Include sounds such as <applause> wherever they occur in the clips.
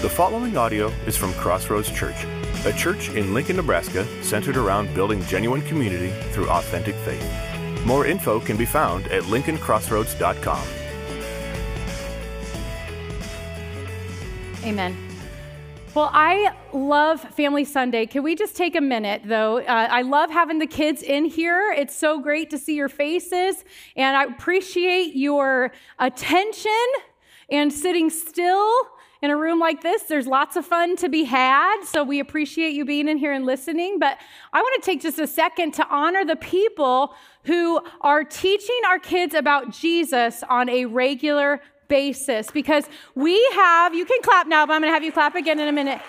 The following audio is from Crossroads Church, a church in Lincoln, Nebraska centered around building genuine community through authentic faith. More info can be found at lincolncrossroads.com. Amen. Well, I love Family Sunday. Can we just take a minute, though? Uh, I love having the kids in here. It's so great to see your faces, and I appreciate your attention and sitting still in a room like this. There's lots of fun to be had, so we appreciate you being in here and listening. But I want to take just a second to honor the people who are teaching our kids about Jesus on a regular basis because we have, you can clap now, but I'm going to have you clap again in a minute.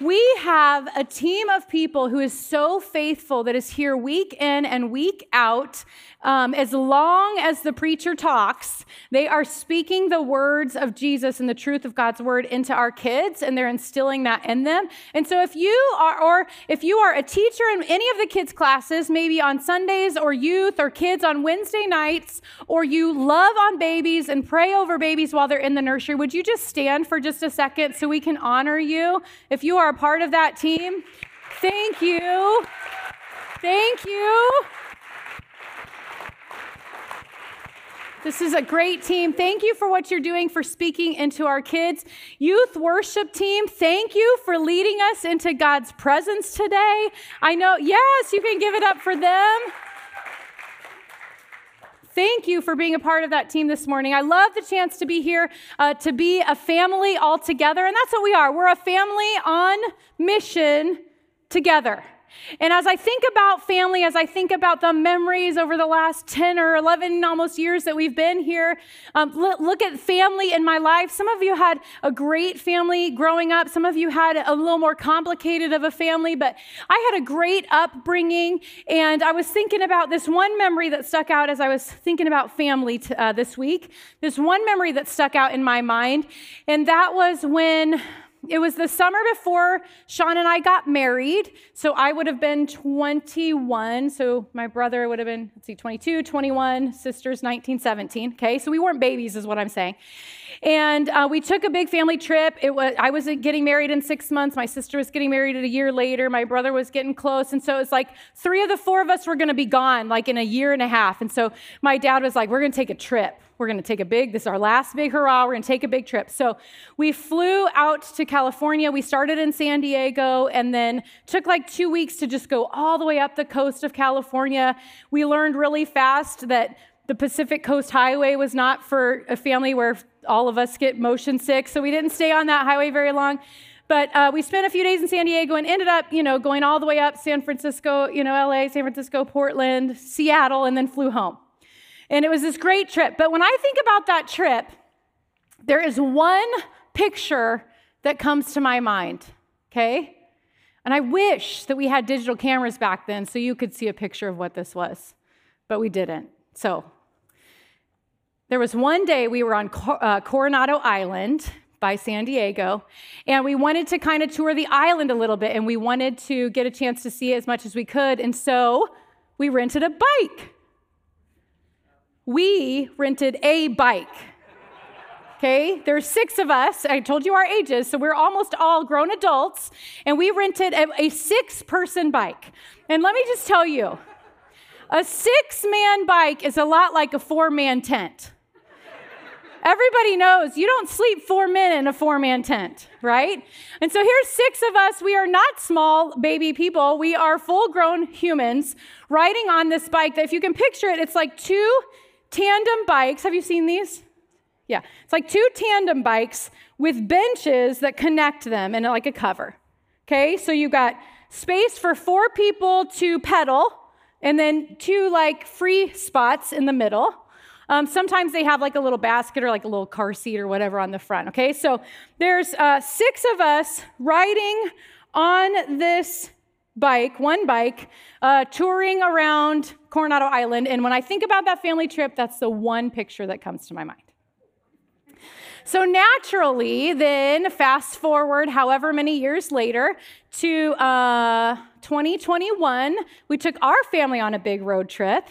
We have a team of people who is so faithful that is here week in and week out um, as long as the preacher talks, they are speaking the words of Jesus and the truth of God's word into our kids, and they're instilling that in them. And so, if you are, or if you are a teacher in any of the kids' classes, maybe on Sundays or youth or kids on Wednesday nights, or you love on babies and pray over babies while they're in the nursery, would you just stand for just a second so we can honor you? If you are a part of that team, thank you. Thank you. This is a great team. Thank you for what you're doing for speaking into our kids. Youth worship team, thank you for leading us into God's presence today. I know, yes, you can give it up for them. Thank you for being a part of that team this morning. I love the chance to be here, uh, to be a family all together. And that's what we are. We're a family on mission together. And as I think about family, as I think about the memories over the last 10 or 11 almost years that we've been here, um, look at family in my life. Some of you had a great family growing up, some of you had a little more complicated of a family, but I had a great upbringing. And I was thinking about this one memory that stuck out as I was thinking about family t- uh, this week. This one memory that stuck out in my mind, and that was when it was the summer before Sean and I got married. So I would have been 21. So my brother would have been, let's see, 22, 21, sisters 19, 17. Okay, so we weren't babies, is what I'm saying. And uh, we took a big family trip. It was I was getting married in six months. My sister was getting married a year later. My brother was getting close, and so it's like three of the four of us were going to be gone, like in a year and a half. And so my dad was like, "We're going to take a trip." We're going to take a big, this is our last big hurrah. We're going to take a big trip. So we flew out to California. We started in San Diego and then took like two weeks to just go all the way up the coast of California. We learned really fast that the Pacific Coast Highway was not for a family where all of us get motion sick. So we didn't stay on that highway very long. But uh, we spent a few days in San Diego and ended up, you know, going all the way up San Francisco, you know, LA, San Francisco, Portland, Seattle, and then flew home. And it was this great trip. But when I think about that trip, there is one picture that comes to my mind, okay? And I wish that we had digital cameras back then so you could see a picture of what this was, but we didn't. So, there was one day we were on uh, Coronado Island by San Diego, and we wanted to kind of tour the island a little bit, and we wanted to get a chance to see as much as we could, and so we rented a bike we rented a bike. Okay, there's six of us. I told you our ages, so we're almost all grown adults, and we rented a, a six person bike. And let me just tell you a six man bike is a lot like a four man tent. Everybody knows you don't sleep four men in a four man tent, right? And so here's six of us. We are not small baby people, we are full grown humans riding on this bike that, if you can picture it, it's like two tandem bikes. Have you seen these? Yeah, it's like two tandem bikes with benches that connect them and like a cover. Okay, so you've got space for four people to pedal and then two like free spots in the middle. Um, sometimes they have like a little basket or like a little car seat or whatever on the front. Okay, so there's uh, six of us riding on this bike, one bike, uh, touring around Coronado Island. And when I think about that family trip, that's the one picture that comes to my mind. So naturally, then fast forward however many years later to uh, 2021, we took our family on a big road trip.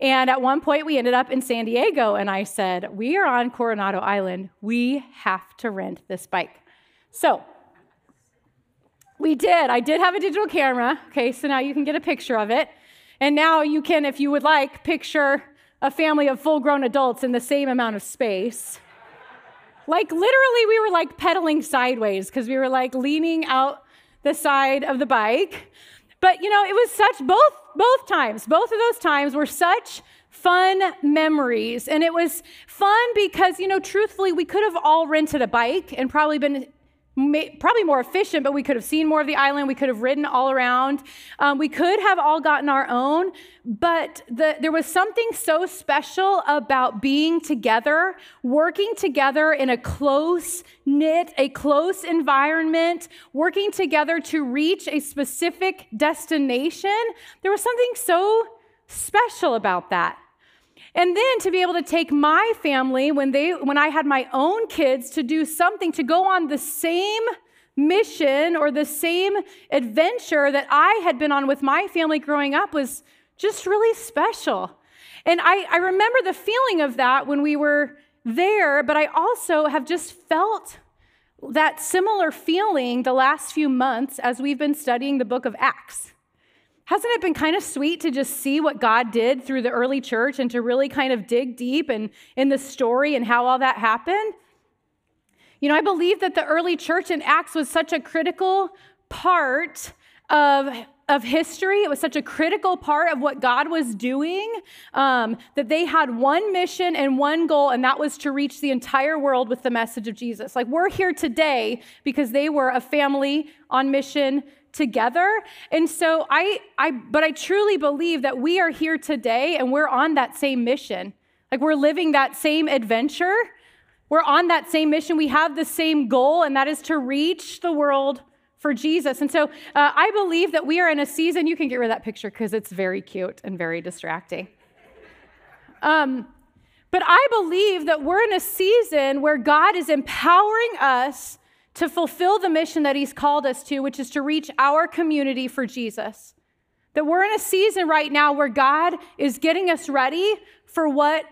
And at one point, we ended up in San Diego, and I said, We are on Coronado Island. We have to rent this bike. So, we did. I did have a digital camera. Okay, so now you can get a picture of it. And now you can, if you would like, picture a family of full grown adults in the same amount of space. Like literally, we were like pedaling sideways because we were like leaning out the side of the bike. But you know, it was such both both times, both of those times were such fun memories. And it was fun because, you know, truthfully, we could have all rented a bike and probably been probably more efficient, but we could have seen more of the island. We could have ridden all around. Um, we could have all gotten our own, but the, there was something so special about being together, working together in a close knit, a close environment, working together to reach a specific destination. There was something so special about that. And then to be able to take my family when they when I had my own kids to do something to go on the same mission or the same adventure that I had been on with my family growing up was just really special. And I, I remember the feeling of that when we were there, but I also have just felt that similar feeling the last few months as we've been studying the book of Acts. Hasn't it been kind of sweet to just see what God did through the early church and to really kind of dig deep and in the story and how all that happened? You know, I believe that the early church in Acts was such a critical part of, of history. It was such a critical part of what God was doing um, that they had one mission and one goal, and that was to reach the entire world with the message of Jesus. Like we're here today because they were a family on mission together. And so I I but I truly believe that we are here today and we're on that same mission. Like we're living that same adventure. We're on that same mission. We have the same goal and that is to reach the world for Jesus. And so uh, I believe that we are in a season, you can get rid of that picture because it's very cute and very distracting. Um, but I believe that we're in a season where God is empowering us to fulfill the mission that He's called us to, which is to reach our community for Jesus. That we're in a season right now where God is getting us ready for what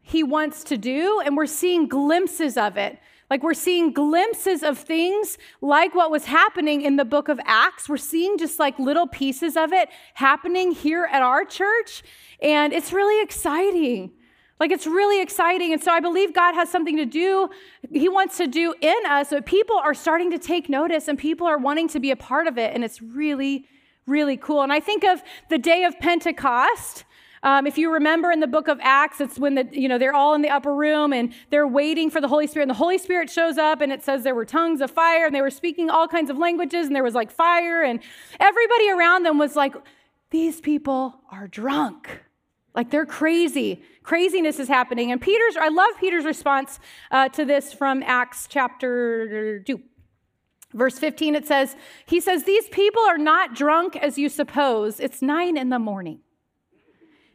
He wants to do, and we're seeing glimpses of it. Like we're seeing glimpses of things like what was happening in the book of Acts. We're seeing just like little pieces of it happening here at our church, and it's really exciting. Like it's really exciting. And so I believe God has something to do, He wants to do in us. But people are starting to take notice and people are wanting to be a part of it. And it's really, really cool. And I think of the day of Pentecost. Um, if you remember in the book of Acts, it's when the, you know, they're all in the upper room and they're waiting for the Holy Spirit. And the Holy Spirit shows up and it says there were tongues of fire and they were speaking all kinds of languages and there was like fire and everybody around them was like, these people are drunk. Like they're crazy. Craziness is happening. And Peter's, I love Peter's response uh, to this from Acts chapter 2. Verse 15, it says, He says, These people are not drunk as you suppose. It's nine in the morning.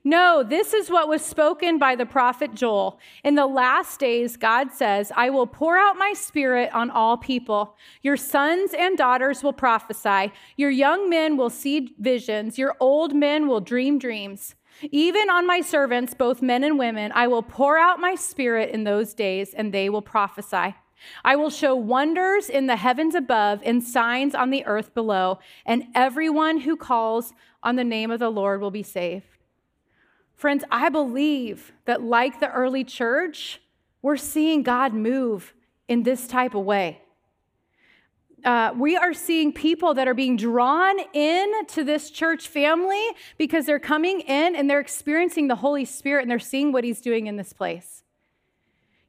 No, this is what was spoken by the prophet Joel. In the last days, God says, I will pour out my spirit on all people. Your sons and daughters will prophesy. Your young men will see visions. Your old men will dream dreams. Even on my servants, both men and women, I will pour out my spirit in those days, and they will prophesy. I will show wonders in the heavens above and signs on the earth below, and everyone who calls on the name of the Lord will be saved. Friends, I believe that, like the early church, we're seeing God move in this type of way uh, we are seeing people that are being drawn in to this church family because they're coming in and they're experiencing the Holy Spirit and they're seeing what He's doing in this place.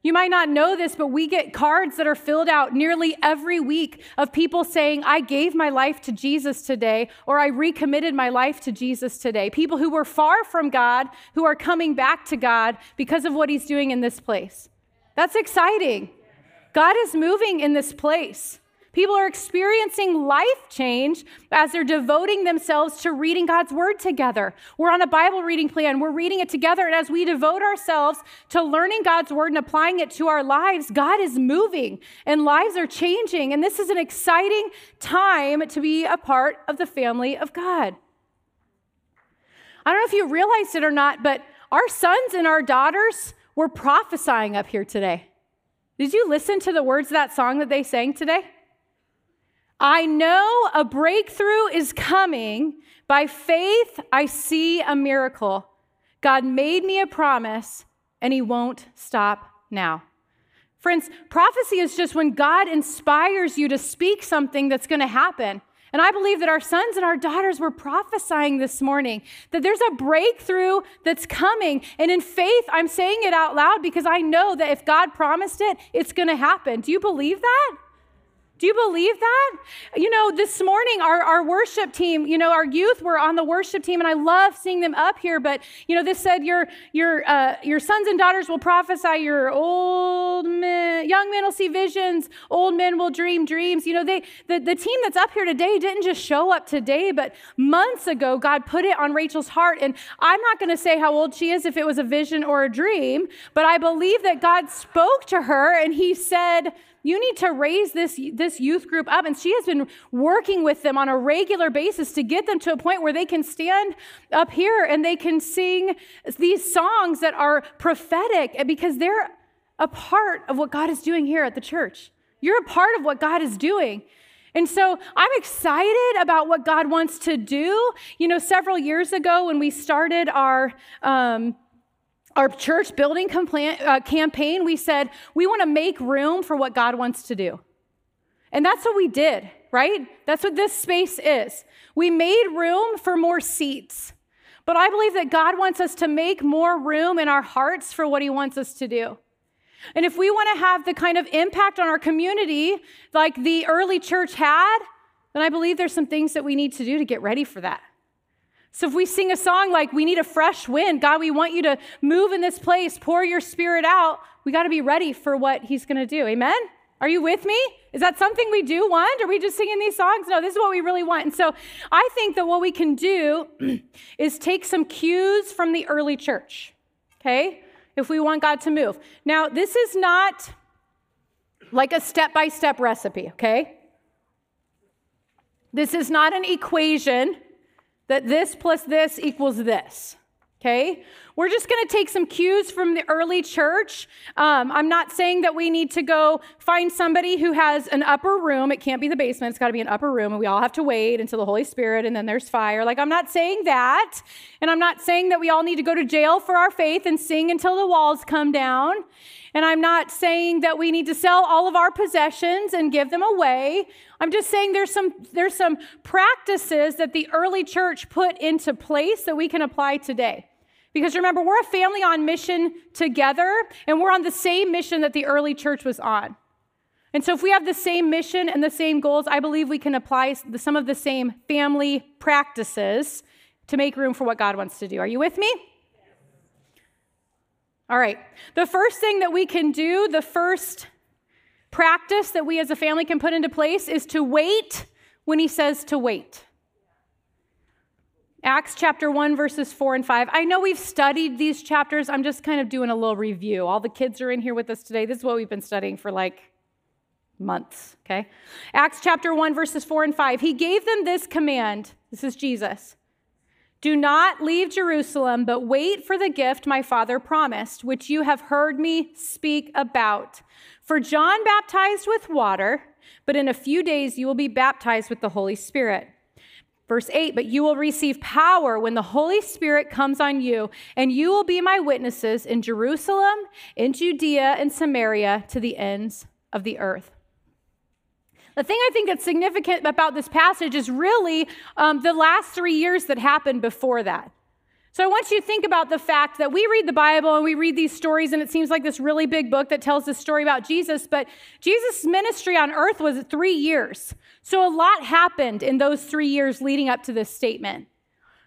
You might not know this, but we get cards that are filled out nearly every week of people saying, I gave my life to Jesus today, or I recommitted my life to Jesus today. People who were far from God, who are coming back to God because of what He's doing in this place. That's exciting. God is moving in this place. People are experiencing life change as they're devoting themselves to reading God's word together. We're on a Bible reading plan, we're reading it together. And as we devote ourselves to learning God's word and applying it to our lives, God is moving and lives are changing. And this is an exciting time to be a part of the family of God. I don't know if you realized it or not, but our sons and our daughters were prophesying up here today. Did you listen to the words of that song that they sang today? I know a breakthrough is coming. By faith, I see a miracle. God made me a promise, and He won't stop now. Friends, prophecy is just when God inspires you to speak something that's going to happen. And I believe that our sons and our daughters were prophesying this morning that there's a breakthrough that's coming. And in faith, I'm saying it out loud because I know that if God promised it, it's going to happen. Do you believe that? Do you believe that? You know, this morning, our, our worship team, you know, our youth were on the worship team, and I love seeing them up here. But, you know, this said, Your, your, uh, your sons and daughters will prophesy, your old men, young men will see visions, old men will dream dreams. You know, they, the, the team that's up here today didn't just show up today, but months ago, God put it on Rachel's heart. And I'm not going to say how old she is if it was a vision or a dream, but I believe that God spoke to her and He said, you need to raise this, this youth group up. And she has been working with them on a regular basis to get them to a point where they can stand up here and they can sing these songs that are prophetic because they're a part of what God is doing here at the church. You're a part of what God is doing. And so I'm excited about what God wants to do. You know, several years ago when we started our, um, our church building uh, campaign, we said we want to make room for what God wants to do. And that's what we did, right? That's what this space is. We made room for more seats. But I believe that God wants us to make more room in our hearts for what He wants us to do. And if we want to have the kind of impact on our community like the early church had, then I believe there's some things that we need to do to get ready for that. So if we sing a song like, We need a fresh wind, God, we want you to move in this place, pour your spirit out, we got to be ready for what He's going to do. Amen? Are you with me? Is that something we do want? Are we just singing these songs? No, this is what we really want. And so I think that what we can do <clears throat> is take some cues from the early church, okay? If we want God to move. Now, this is not like a step by step recipe, okay? This is not an equation that this plus this equals this. Okay? We're just going to take some cues from the early church. Um, I'm not saying that we need to go find somebody who has an upper room. It can't be the basement, it's got to be an upper room, and we all have to wait until the Holy Spirit and then there's fire. Like, I'm not saying that. And I'm not saying that we all need to go to jail for our faith and sing until the walls come down. And I'm not saying that we need to sell all of our possessions and give them away. I'm just saying there's some, there's some practices that the early church put into place that we can apply today. Because remember, we're a family on mission together, and we're on the same mission that the early church was on. And so, if we have the same mission and the same goals, I believe we can apply some of the same family practices to make room for what God wants to do. Are you with me? All right. The first thing that we can do, the first practice that we as a family can put into place is to wait when he says to wait. Acts chapter 1, verses 4 and 5. I know we've studied these chapters. I'm just kind of doing a little review. All the kids are in here with us today. This is what we've been studying for like months, okay? Acts chapter 1, verses 4 and 5. He gave them this command. This is Jesus do not leave Jerusalem, but wait for the gift my father promised, which you have heard me speak about. For John baptized with water, but in a few days you will be baptized with the Holy Spirit. Verse 8, but you will receive power when the Holy Spirit comes on you, and you will be my witnesses in Jerusalem, in Judea, and Samaria, to the ends of the earth. The thing I think that's significant about this passage is really um, the last three years that happened before that. So I want you to think about the fact that we read the Bible and we read these stories, and it seems like this really big book that tells this story about Jesus, but Jesus' ministry on earth was three years. So a lot happened in those three years leading up to this statement.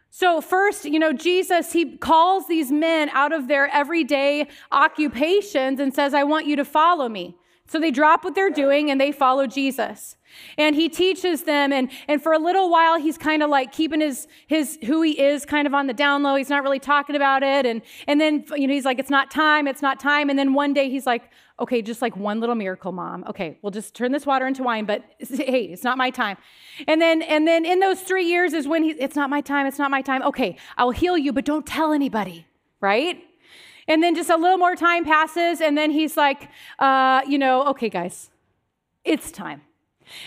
So, first, you know, Jesus, he calls these men out of their everyday occupations and says, I want you to follow me. So they drop what they're doing and they follow Jesus. And he teaches them, and, and for a little while, he's kind of like keeping his, his who he is kind of on the down low. He's not really talking about it. And, and then, you know, he's like, it's not time, it's not time. And then one day he's like, okay, just like one little miracle, mom. Okay, we'll just turn this water into wine, but <laughs> hey, it's not my time. And then, and then in those three years is when he, it's not my time, it's not my time. Okay, I'll heal you, but don't tell anybody, right? And then just a little more time passes, and then he's like, uh, you know, okay, guys, it's time.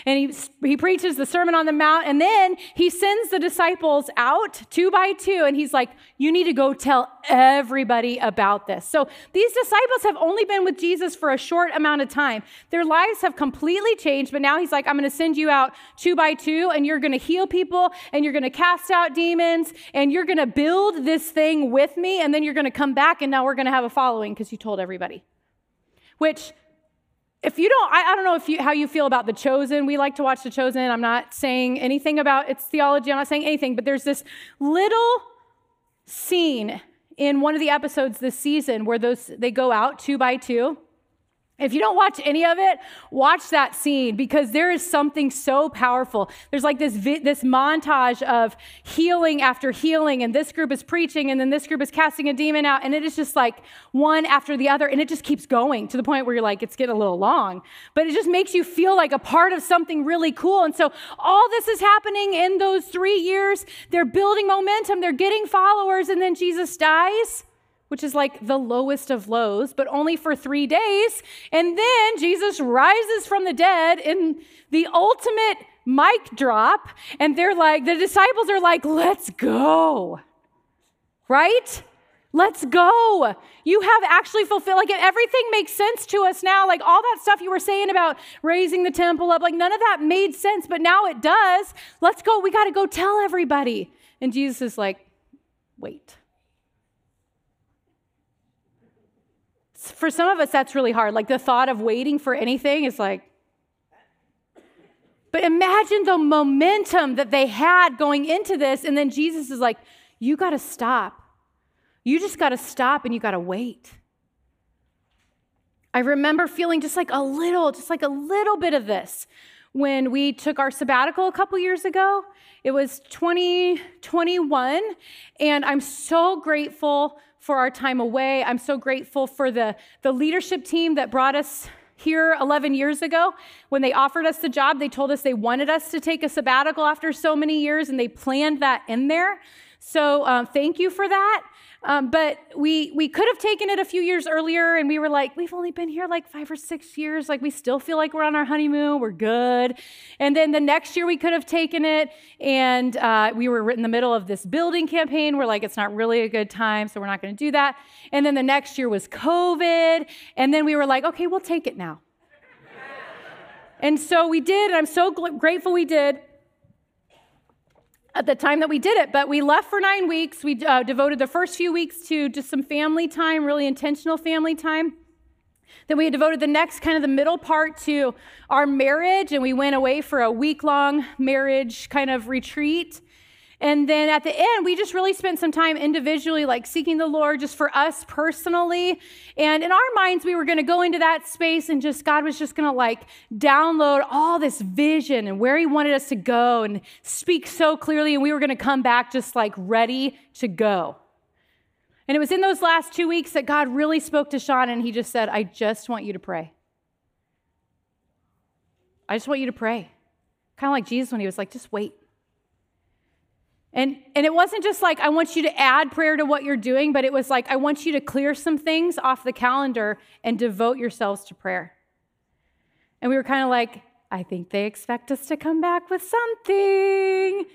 And he, he preaches the Sermon on the Mount, and then he sends the disciples out two by two, and he's like, You need to go tell everybody about this. So these disciples have only been with Jesus for a short amount of time. Their lives have completely changed, but now he's like, I'm going to send you out two by two, and you're going to heal people, and you're going to cast out demons, and you're going to build this thing with me, and then you're going to come back, and now we're going to have a following because you told everybody. Which if you don't, I, I, don't know if you, how you feel about The Chosen. We like to watch The Chosen. I'm not saying anything about its theology. I'm not saying anything, but there's this little scene in one of the episodes this season where those they go out two by two if you don't watch any of it, watch that scene because there is something so powerful. There's like this, vi- this montage of healing after healing, and this group is preaching, and then this group is casting a demon out, and it is just like one after the other, and it just keeps going to the point where you're like, it's getting a little long. But it just makes you feel like a part of something really cool. And so all this is happening in those three years. They're building momentum, they're getting followers, and then Jesus dies which is like the lowest of lows, but only for three days. And then Jesus rises from the dead in the ultimate mic drop. And they're like, the disciples are like, let's go. Right? Let's go. You have actually fulfilled, like everything makes sense to us now. Like all that stuff you were saying about raising the temple up, like none of that made sense, but now it does. Let's go. We got to go tell everybody. And Jesus is like, wait. For some of us, that's really hard. Like the thought of waiting for anything is like, but imagine the momentum that they had going into this. And then Jesus is like, you got to stop. You just got to stop and you got to wait. I remember feeling just like a little, just like a little bit of this when we took our sabbatical a couple years ago. It was 2021, and I'm so grateful for our time away. I'm so grateful for the, the leadership team that brought us here 11 years ago. When they offered us the job, they told us they wanted us to take a sabbatical after so many years, and they planned that in there. So, um, thank you for that. Um, but we we could have taken it a few years earlier, and we were like, we've only been here like five or six years. Like we still feel like we're on our honeymoon. We're good. And then the next year we could have taken it, and uh, we were in the middle of this building campaign. We're like, it's not really a good time, so we're not going to do that. And then the next year was COVID, and then we were like, okay, we'll take it now. and so we did, and I'm so gl- grateful we did at the time that we did it, but we left for nine weeks. We uh, devoted the first few weeks to just some family time, really intentional family time. Then we had devoted the next kind of the middle part to our marriage, and we went away for a week long marriage kind of retreat. And then at the end, we just really spent some time individually, like seeking the Lord just for us personally. And in our minds, we were going to go into that space and just, God was just going to like download all this vision and where He wanted us to go and speak so clearly. And we were going to come back just like ready to go. And it was in those last two weeks that God really spoke to Sean and He just said, I just want you to pray. I just want you to pray. Kind of like Jesus when He was like, just wait. And, and it wasn't just like, I want you to add prayer to what you're doing, but it was like, I want you to clear some things off the calendar and devote yourselves to prayer. And we were kind of like, I think they expect us to come back with something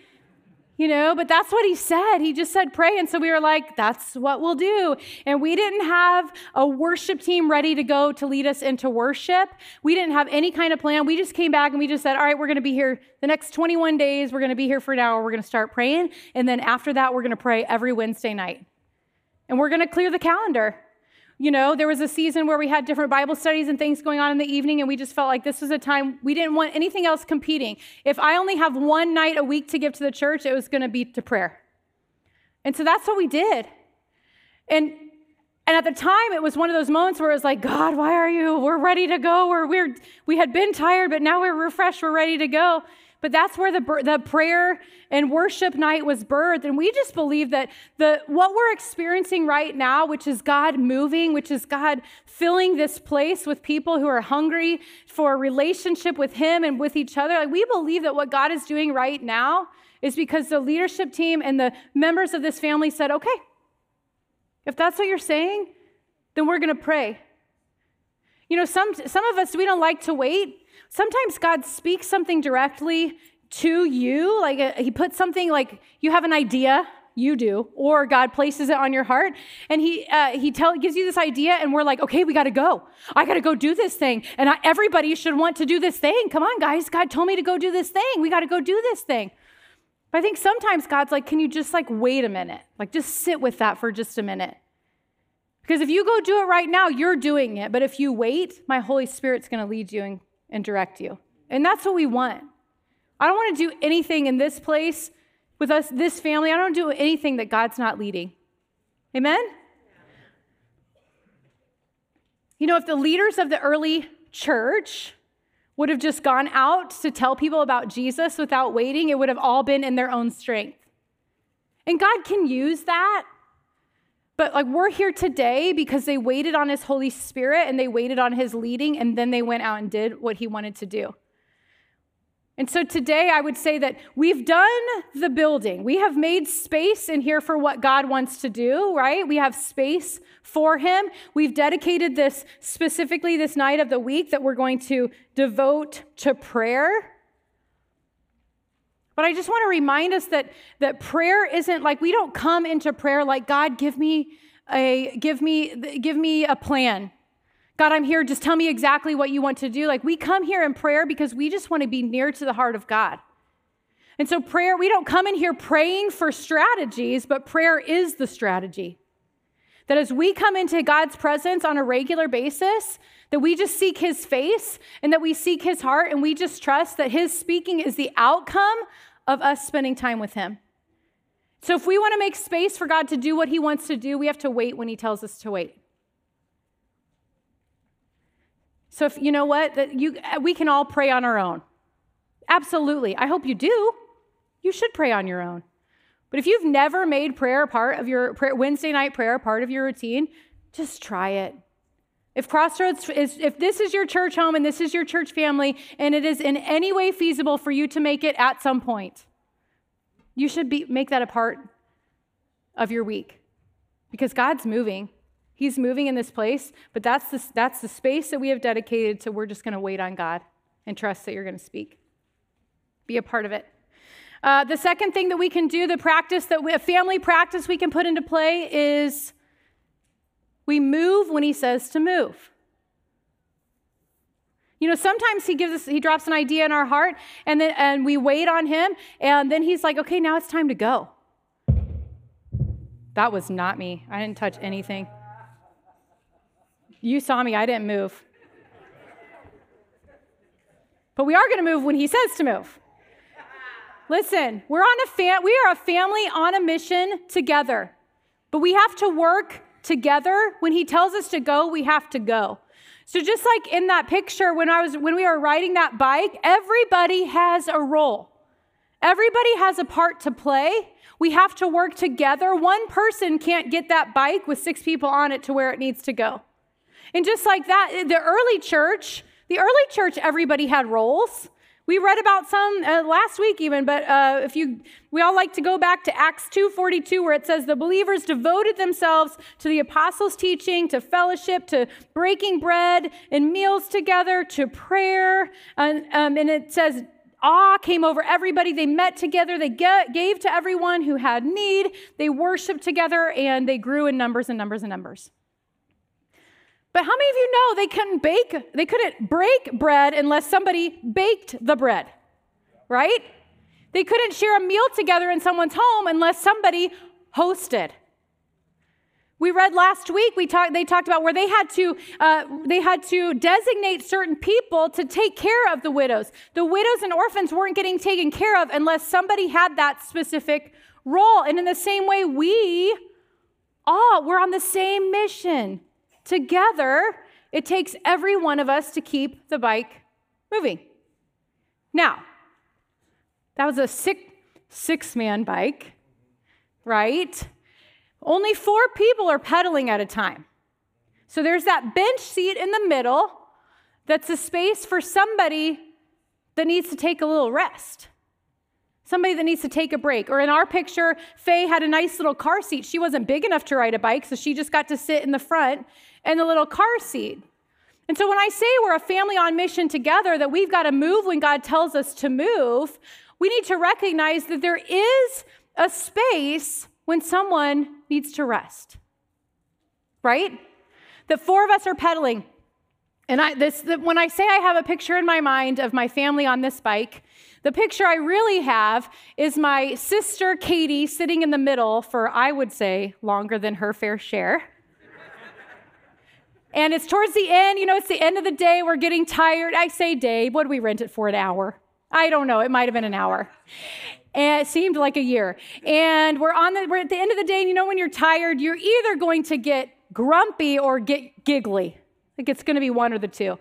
you know, but that's what he said. He just said pray. And so we were like, that's what we'll do. And we didn't have a worship team ready to go to lead us into worship. We didn't have any kind of plan. We just came back and we just said, all right, we're going to be here the next 21 days. We're going to be here for an hour. We're going to start praying. And then after that, we're going to pray every Wednesday night. And we're going to clear the calendar. You know, there was a season where we had different Bible studies and things going on in the evening, and we just felt like this was a time we didn't want anything else competing. If I only have one night a week to give to the church, it was going to be to prayer. And so that's what we did. And and at the time, it was one of those moments where it was like, God, why are you? We're ready to go. Or we're, we had been tired, but now we're refreshed. We're ready to go. But that's where the, the prayer and worship night was birthed. And we just believe that the, what we're experiencing right now, which is God moving, which is God filling this place with people who are hungry for a relationship with Him and with each other, like we believe that what God is doing right now is because the leadership team and the members of this family said, okay, if that's what you're saying, then we're going to pray. You know, some, some of us, we don't like to wait. Sometimes God speaks something directly to you, like uh, He puts something like you have an idea, you do, or God places it on your heart, and He uh, He tell, gives you this idea, and we're like, okay, we got to go. I got to go do this thing, and I, everybody should want to do this thing. Come on, guys, God told me to go do this thing. We got to go do this thing. But I think sometimes God's like, can you just like wait a minute? Like just sit with that for just a minute. Because if you go do it right now, you're doing it. But if you wait, my Holy Spirit's going to lead you and, and direct you. And that's what we want. I don't want to do anything in this place with us, this family. I don't do anything that God's not leading. Amen? You know, if the leaders of the early church would have just gone out to tell people about Jesus without waiting, it would have all been in their own strength. And God can use that. But like we're here today because they waited on his Holy Spirit and they waited on his leading and then they went out and did what he wanted to do. And so today I would say that we've done the building. We have made space in here for what God wants to do, right? We have space for Him. We've dedicated this specifically this night of the week that we're going to devote to prayer. But I just want to remind us that, that prayer isn't like we don't come into prayer like, God, give me a give me give me a plan. God, I'm here. Just tell me exactly what you want to do. Like, we come here in prayer because we just want to be near to the heart of God. And so, prayer, we don't come in here praying for strategies, but prayer is the strategy. That as we come into God's presence on a regular basis, that we just seek his face and that we seek his heart and we just trust that his speaking is the outcome of us spending time with him. So, if we want to make space for God to do what he wants to do, we have to wait when he tells us to wait. So if you know what, that you uh, we can all pray on our own. Absolutely. I hope you do. You should pray on your own. But if you've never made prayer part of your prayer, Wednesday night prayer part of your routine, just try it. If Crossroads is, if this is your church home and this is your church family, and it is in any way feasible for you to make it at some point, you should be, make that a part of your week because God's moving. He's moving in this place, but that's the, that's the space that we have dedicated to we're just going to wait on God and trust that you're going to speak. Be a part of it. Uh, the second thing that we can do, the practice that we, a family practice we can put into play is we move when he says to move. You know, sometimes he gives us, he drops an idea in our heart, and then and we wait on him, and then he's like, okay, now it's time to go. That was not me. I didn't touch anything. You saw me, I didn't move. But we are going to move when he says to move. Listen, we're on a fam- we are a family on a mission together. But we have to work together. When he tells us to go, we have to go. So just like in that picture when I was when we were riding that bike, everybody has a role. Everybody has a part to play. We have to work together. One person can't get that bike with six people on it to where it needs to go. And just like that, the early church, the early church, everybody had roles. We read about some uh, last week even, but uh, if you, we all like to go back to Acts 2.42 where it says the believers devoted themselves to the apostles' teaching, to fellowship, to breaking bread and meals together, to prayer. And, um, and it says awe came over everybody. They met together. They gave to everyone who had need. They worshiped together and they grew in numbers and numbers and numbers. But how many of you know they couldn't bake, they couldn't break bread unless somebody baked the bread, right? They couldn't share a meal together in someone's home unless somebody hosted. We read last week. We talked. They talked about where they had to uh, they had to designate certain people to take care of the widows. The widows and orphans weren't getting taken care of unless somebody had that specific role. And in the same way, we all we're on the same mission. Together, it takes every one of us to keep the bike moving. Now, that was a six, six man bike, right? Only four people are pedaling at a time. So there's that bench seat in the middle that's a space for somebody that needs to take a little rest. somebody that needs to take a break. Or in our picture, Faye had a nice little car seat. She wasn't big enough to ride a bike, so she just got to sit in the front in the little car seat. And so when I say we're a family on mission together, that we've got to move when God tells us to move, we need to recognize that there is a space when someone needs to rest. Right? That four of us are pedaling. And I, this, the, when I say I have a picture in my mind of my family on this bike, the picture I really have is my sister Katie sitting in the middle for, I would say, longer than her fair share. And it's towards the end, you know, it's the end of the day, we're getting tired. I say day, what do we rent it for, an hour? I don't know, it might have been an hour. And it seemed like a year. And we're on the, we're at the end of the day, and you know, when you're tired, you're either going to get grumpy or get giggly. Like it's going to be one or the two.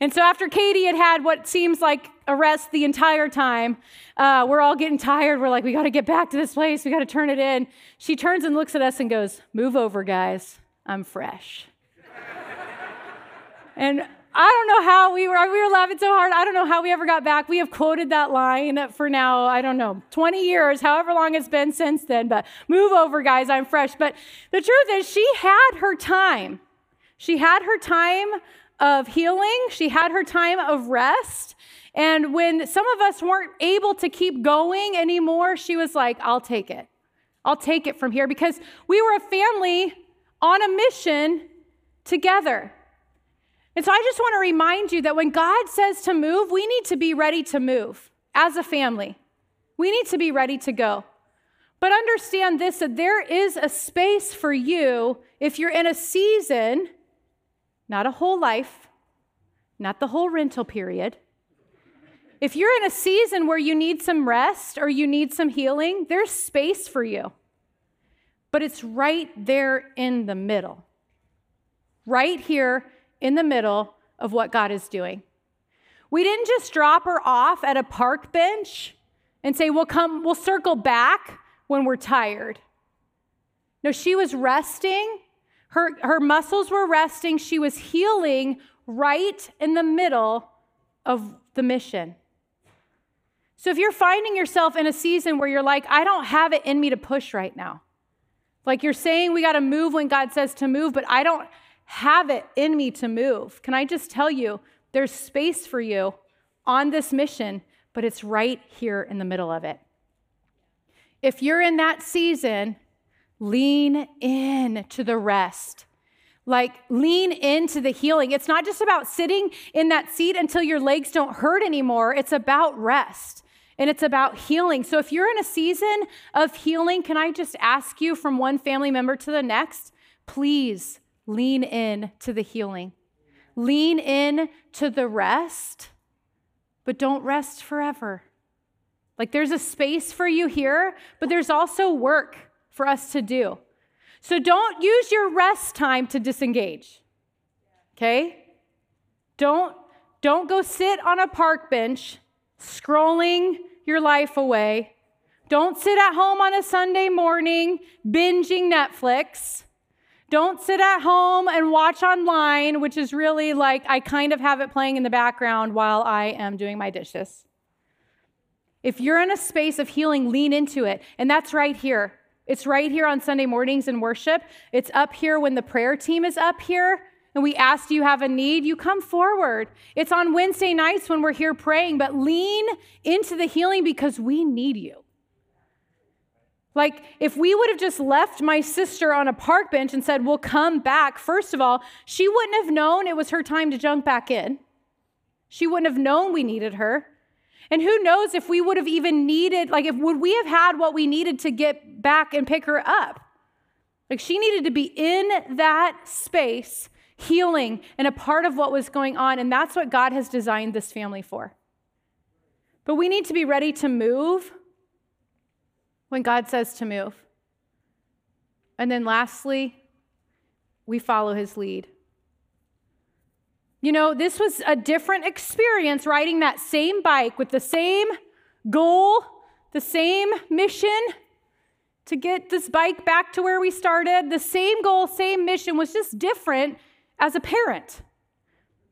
And so after Katie had had what seems like a rest the entire time, uh, we're all getting tired. We're like, we got to get back to this place. We got to turn it in. She turns and looks at us and goes, Move over, guys. I'm fresh. And I don't know how we were, we were laughing so hard. I don't know how we ever got back. We have quoted that line for now, I don't know, 20 years, however long it's been since then. But move over, guys. I'm fresh. But the truth is, she had her time. She had her time of healing, she had her time of rest. And when some of us weren't able to keep going anymore, she was like, I'll take it. I'll take it from here because we were a family on a mission together. And so I just want to remind you that when God says to move, we need to be ready to move as a family. We need to be ready to go. But understand this that there is a space for you if you're in a season not a whole life, not the whole rental period. If you're in a season where you need some rest or you need some healing, there's space for you. But it's right there in the middle, right here in the middle of what God is doing. We didn't just drop her off at a park bench and say, we'll come, we'll circle back when we're tired. No, she was resting her, her muscles were resting. She was healing right in the middle of the mission. So if you're finding yourself in a season where you're like, I don't have it in me to push right now, like you're saying we got to move when God says to move, but I don't have it in me to move. Can I just tell you, there's space for you on this mission, but it's right here in the middle of it. If you're in that season Lean in to the rest. Like, lean into the healing. It's not just about sitting in that seat until your legs don't hurt anymore. It's about rest and it's about healing. So, if you're in a season of healing, can I just ask you from one family member to the next, please lean in to the healing. Lean in to the rest, but don't rest forever. Like, there's a space for you here, but there's also work for us to do. So don't use your rest time to disengage. Okay? Don't don't go sit on a park bench scrolling your life away. Don't sit at home on a Sunday morning binging Netflix. Don't sit at home and watch online, which is really like I kind of have it playing in the background while I am doing my dishes. If you're in a space of healing, lean into it. And that's right here. It's right here on Sunday mornings in worship. It's up here when the prayer team is up here and we ask, Do you have a need? You come forward. It's on Wednesday nights when we're here praying, but lean into the healing because we need you. Like, if we would have just left my sister on a park bench and said, We'll come back, first of all, she wouldn't have known it was her time to jump back in. She wouldn't have known we needed her. And who knows if we would have even needed, like, if would we have had what we needed to get back and pick her up? Like, she needed to be in that space, healing, and a part of what was going on. And that's what God has designed this family for. But we need to be ready to move when God says to move. And then lastly, we follow his lead. You know, this was a different experience riding that same bike with the same goal, the same mission to get this bike back to where we started. The same goal, same mission was just different as a parent.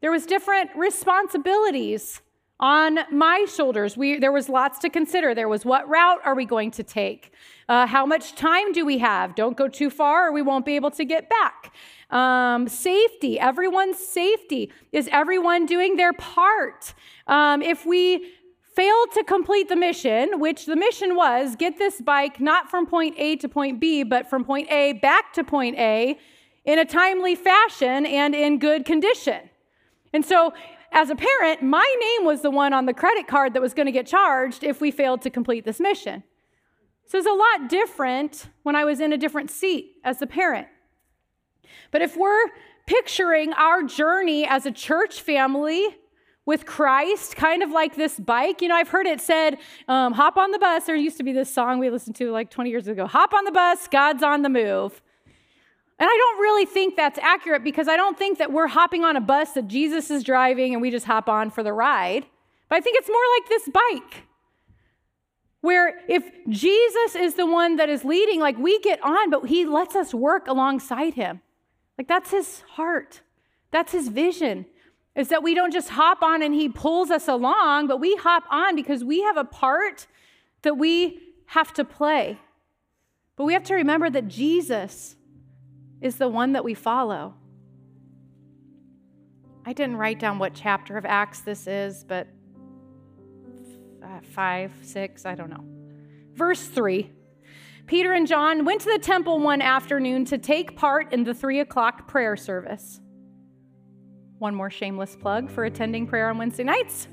There was different responsibilities On my shoulders, we, there was lots to consider. There was what route are we going to take? Uh, how much time do we have? Don't go too far or we won't be able to get back. Um, safety, everyone's safety. Is everyone doing their part? Um, if we failed to complete the mission, which the mission was get this bike not from point A to point B, but from point A back to point A in a timely fashion and in good condition. And so as a parent, my name was the one on the credit card that was going to get charged if we failed to complete this mission. So it's a lot different when I was in a different seat as a parent. But if we're picturing our journey as a church family with Christ, kind of like this bike, you know, I've heard it said, um, hop on the bus. There used to be this song we listened to like 20 years ago hop on the bus, God's on the move. And I don't really think that's accurate because I don't think that we're hopping on a bus that Jesus is driving and we just hop on for the ride. But I think it's more like this bike, where if Jesus is the one that is leading, like we get on, but he lets us work alongside him. Like that's his heart, that's his vision. Is that we don't just hop on and he pulls us along, but we hop on because we have a part that we have to play. But we have to remember that Jesus is the one that we follow. I didn't write down what chapter of Acts this is, but uh, five, six, I don't know. Verse three Peter and John went to the temple one afternoon to take part in the three o'clock prayer service. One more shameless plug for attending prayer on Wednesday nights.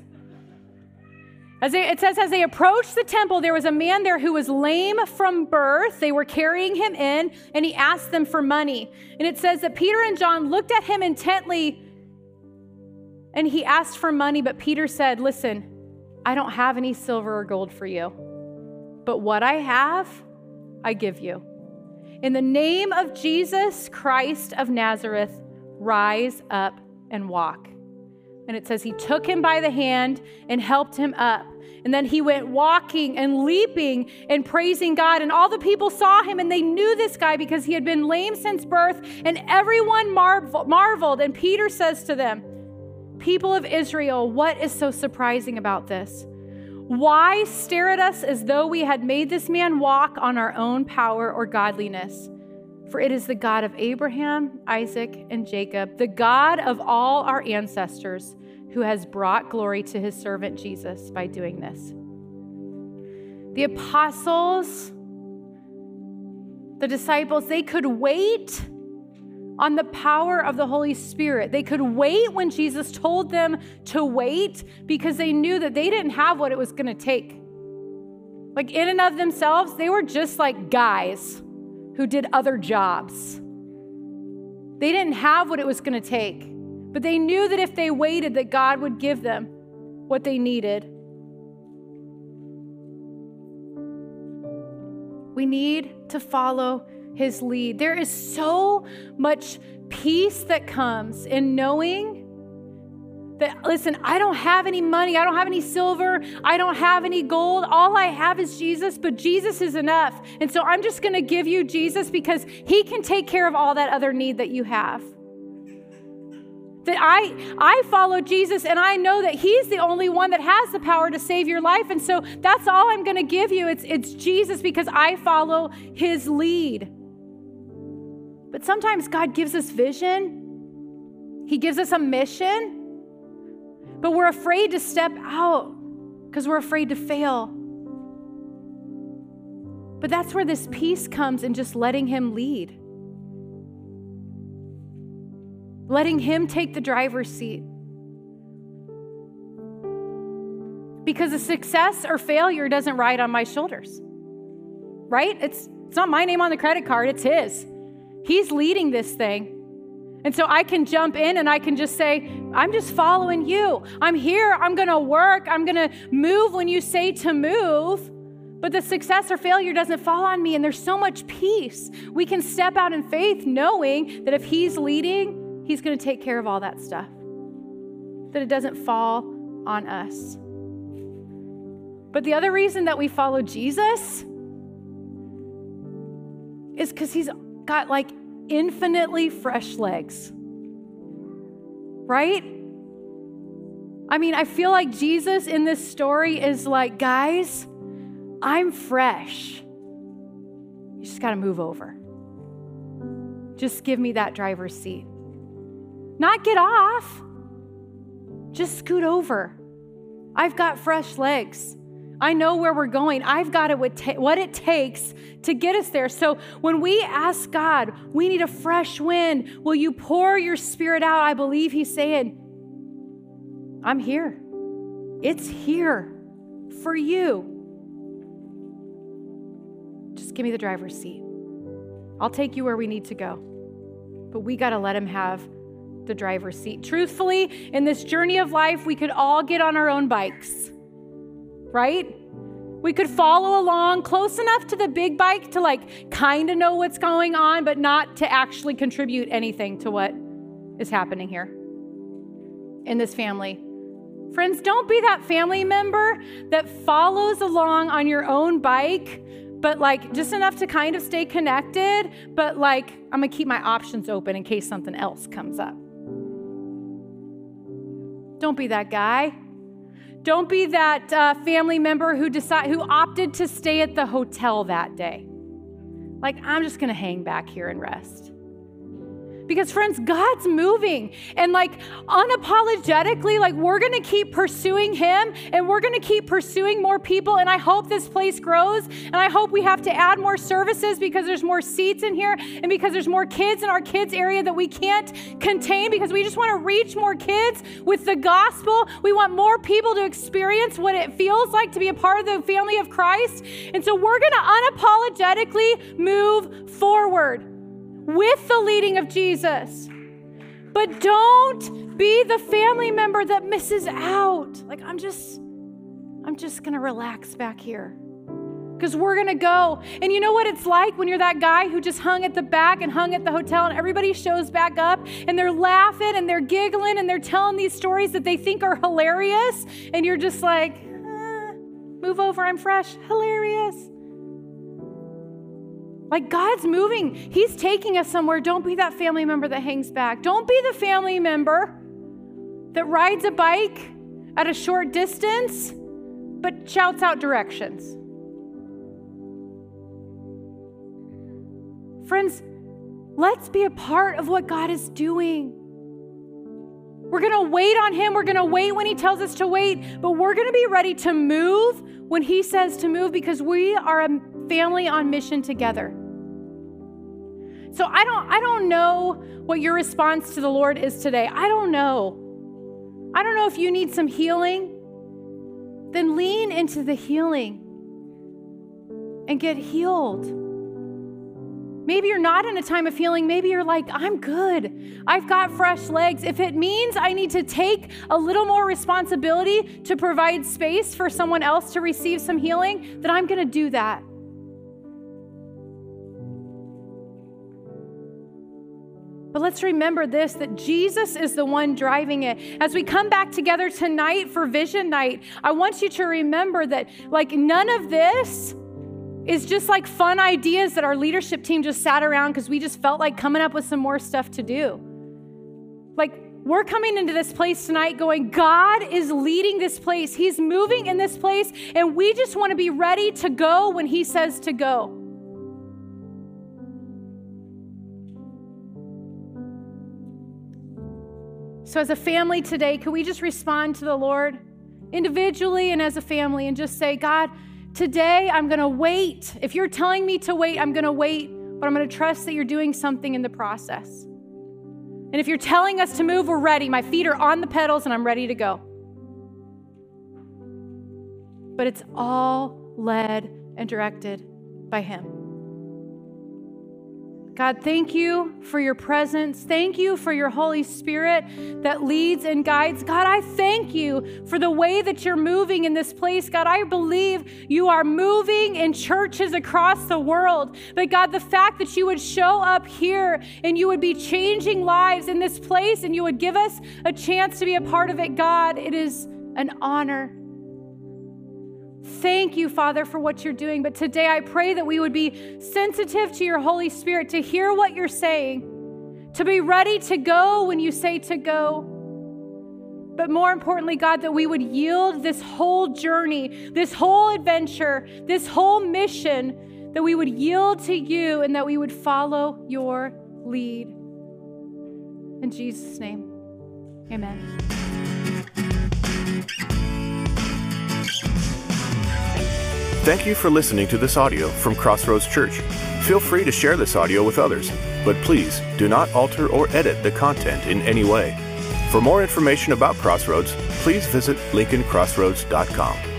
As they, it says, as they approached the temple, there was a man there who was lame from birth. They were carrying him in, and he asked them for money. And it says that Peter and John looked at him intently, and he asked for money. But Peter said, Listen, I don't have any silver or gold for you, but what I have, I give you. In the name of Jesus Christ of Nazareth, rise up and walk. And it says he took him by the hand and helped him up. And then he went walking and leaping and praising God. And all the people saw him and they knew this guy because he had been lame since birth. And everyone marveled. And Peter says to them, People of Israel, what is so surprising about this? Why stare at us as though we had made this man walk on our own power or godliness? For it is the God of Abraham, Isaac, and Jacob, the God of all our ancestors, who has brought glory to his servant Jesus by doing this. The apostles, the disciples, they could wait on the power of the Holy Spirit. They could wait when Jesus told them to wait because they knew that they didn't have what it was going to take. Like, in and of themselves, they were just like guys who did other jobs. They didn't have what it was going to take, but they knew that if they waited that God would give them what they needed. We need to follow his lead. There is so much peace that comes in knowing that, listen, I don't have any money, I don't have any silver, I don't have any gold. All I have is Jesus, but Jesus is enough. And so I'm just going to give you Jesus because he can take care of all that other need that you have. That I I follow Jesus and I know that he's the only one that has the power to save your life. And so that's all I'm going to give you. It's it's Jesus because I follow his lead. But sometimes God gives us vision. He gives us a mission. But we're afraid to step out because we're afraid to fail. But that's where this peace comes in just letting Him lead, letting Him take the driver's seat. Because a success or failure doesn't ride on my shoulders, right? It's, it's not my name on the credit card, it's His. He's leading this thing. And so I can jump in and I can just say, I'm just following you. I'm here. I'm going to work. I'm going to move when you say to move. But the success or failure doesn't fall on me. And there's so much peace. We can step out in faith knowing that if He's leading, He's going to take care of all that stuff, that it doesn't fall on us. But the other reason that we follow Jesus is because He's got like infinitely fresh legs. Right? I mean, I feel like Jesus in this story is like, guys, I'm fresh. You just got to move over. Just give me that driver's seat. Not get off, just scoot over. I've got fresh legs. I know where we're going. I've got it what it takes to get us there. So when we ask God, we need a fresh wind. Will you pour your spirit out? I believe He's saying, I'm here. It's here for you. Just give me the driver's seat. I'll take you where we need to go. But we got to let Him have the driver's seat. Truthfully, in this journey of life, we could all get on our own bikes, right? We could follow along close enough to the big bike to like kind of know what's going on, but not to actually contribute anything to what is happening here in this family. Friends, don't be that family member that follows along on your own bike, but like just enough to kind of stay connected, but like I'm gonna keep my options open in case something else comes up. Don't be that guy. Don't be that uh, family member who decide who opted to stay at the hotel that day. Like I'm just going to hang back here and rest. Because, friends, God's moving. And, like, unapologetically, like, we're going to keep pursuing Him and we're going to keep pursuing more people. And I hope this place grows. And I hope we have to add more services because there's more seats in here and because there's more kids in our kids' area that we can't contain because we just want to reach more kids with the gospel. We want more people to experience what it feels like to be a part of the family of Christ. And so, we're going to unapologetically move forward with the leading of Jesus. But don't be the family member that misses out. Like, I'm just, I'm just gonna relax back here. Because we're gonna go. And you know what it's like when you're that guy who just hung at the back and hung at the hotel, and everybody shows back up and they're laughing and they're giggling and they're telling these stories that they think are hilarious. And you're just like, eh, move over, I'm fresh, hilarious. Like God's moving. He's taking us somewhere. Don't be that family member that hangs back. Don't be the family member that rides a bike at a short distance but shouts out directions. Friends, let's be a part of what God is doing. We're going to wait on Him. We're going to wait when He tells us to wait, but we're going to be ready to move when He says to move because we are a family on mission together. So I don't I don't know what your response to the Lord is today. I don't know. I don't know if you need some healing. Then lean into the healing and get healed. Maybe you're not in a time of healing. Maybe you're like, I'm good. I've got fresh legs. If it means I need to take a little more responsibility to provide space for someone else to receive some healing, then I'm going to do that. But let's remember this that Jesus is the one driving it. As we come back together tonight for Vision Night, I want you to remember that, like, none of this is just like fun ideas that our leadership team just sat around because we just felt like coming up with some more stuff to do. Like, we're coming into this place tonight going, God is leading this place. He's moving in this place, and we just want to be ready to go when He says to go. So, as a family today, could we just respond to the Lord individually and as a family and just say, God, today I'm going to wait. If you're telling me to wait, I'm going to wait, but I'm going to trust that you're doing something in the process. And if you're telling us to move, we're ready. My feet are on the pedals and I'm ready to go. But it's all led and directed by Him. God, thank you for your presence. Thank you for your Holy Spirit that leads and guides. God, I thank you for the way that you're moving in this place. God, I believe you are moving in churches across the world. But God, the fact that you would show up here and you would be changing lives in this place and you would give us a chance to be a part of it, God, it is an honor. Thank you, Father, for what you're doing. But today I pray that we would be sensitive to your Holy Spirit, to hear what you're saying, to be ready to go when you say to go. But more importantly, God, that we would yield this whole journey, this whole adventure, this whole mission, that we would yield to you and that we would follow your lead. In Jesus' name, amen. Thank you for listening to this audio from Crossroads Church. Feel free to share this audio with others, but please do not alter or edit the content in any way. For more information about Crossroads, please visit lincolncrossroads.com.